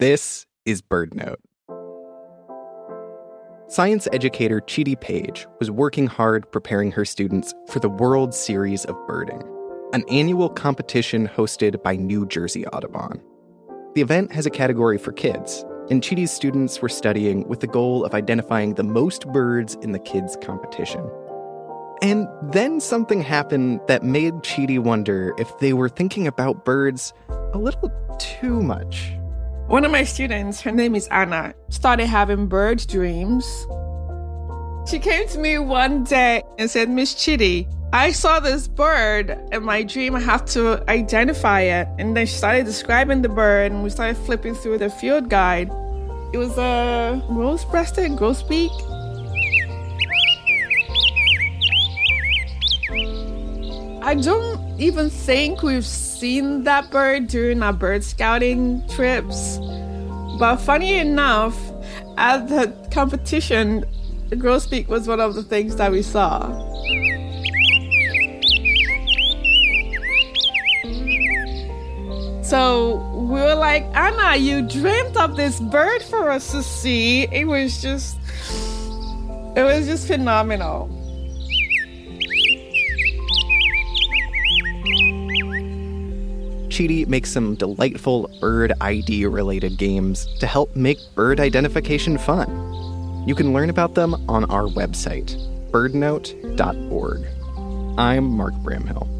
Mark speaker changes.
Speaker 1: This is BirdNote. Science educator Chidi Page was working hard preparing her students for the World Series of Birding, an annual competition hosted by New Jersey Audubon. The event has a category for kids, and Chidi's students were studying with the goal of identifying the most birds in the kids' competition. And then something happened that made Chidi wonder if they were thinking about birds a little too much.
Speaker 2: One of my students, her name is Anna, started having bird dreams. She came to me one day and said, Miss Chidi, I saw this bird in my dream. I have to identify it. And then she started describing the bird, and we started flipping through the field guide. It was a rose breasted grosbeak. I don't even think we've seen that bird during our bird scouting trips. But funny enough, at the competition, grosbeak was one of the things that we saw. So we were like, Anna, you dreamt of this bird for us to see. It was just, it was just phenomenal.
Speaker 1: Chidi makes some delightful bird ID related games to help make bird identification fun. You can learn about them on our website, birdnote.org. I'm Mark Bramhill.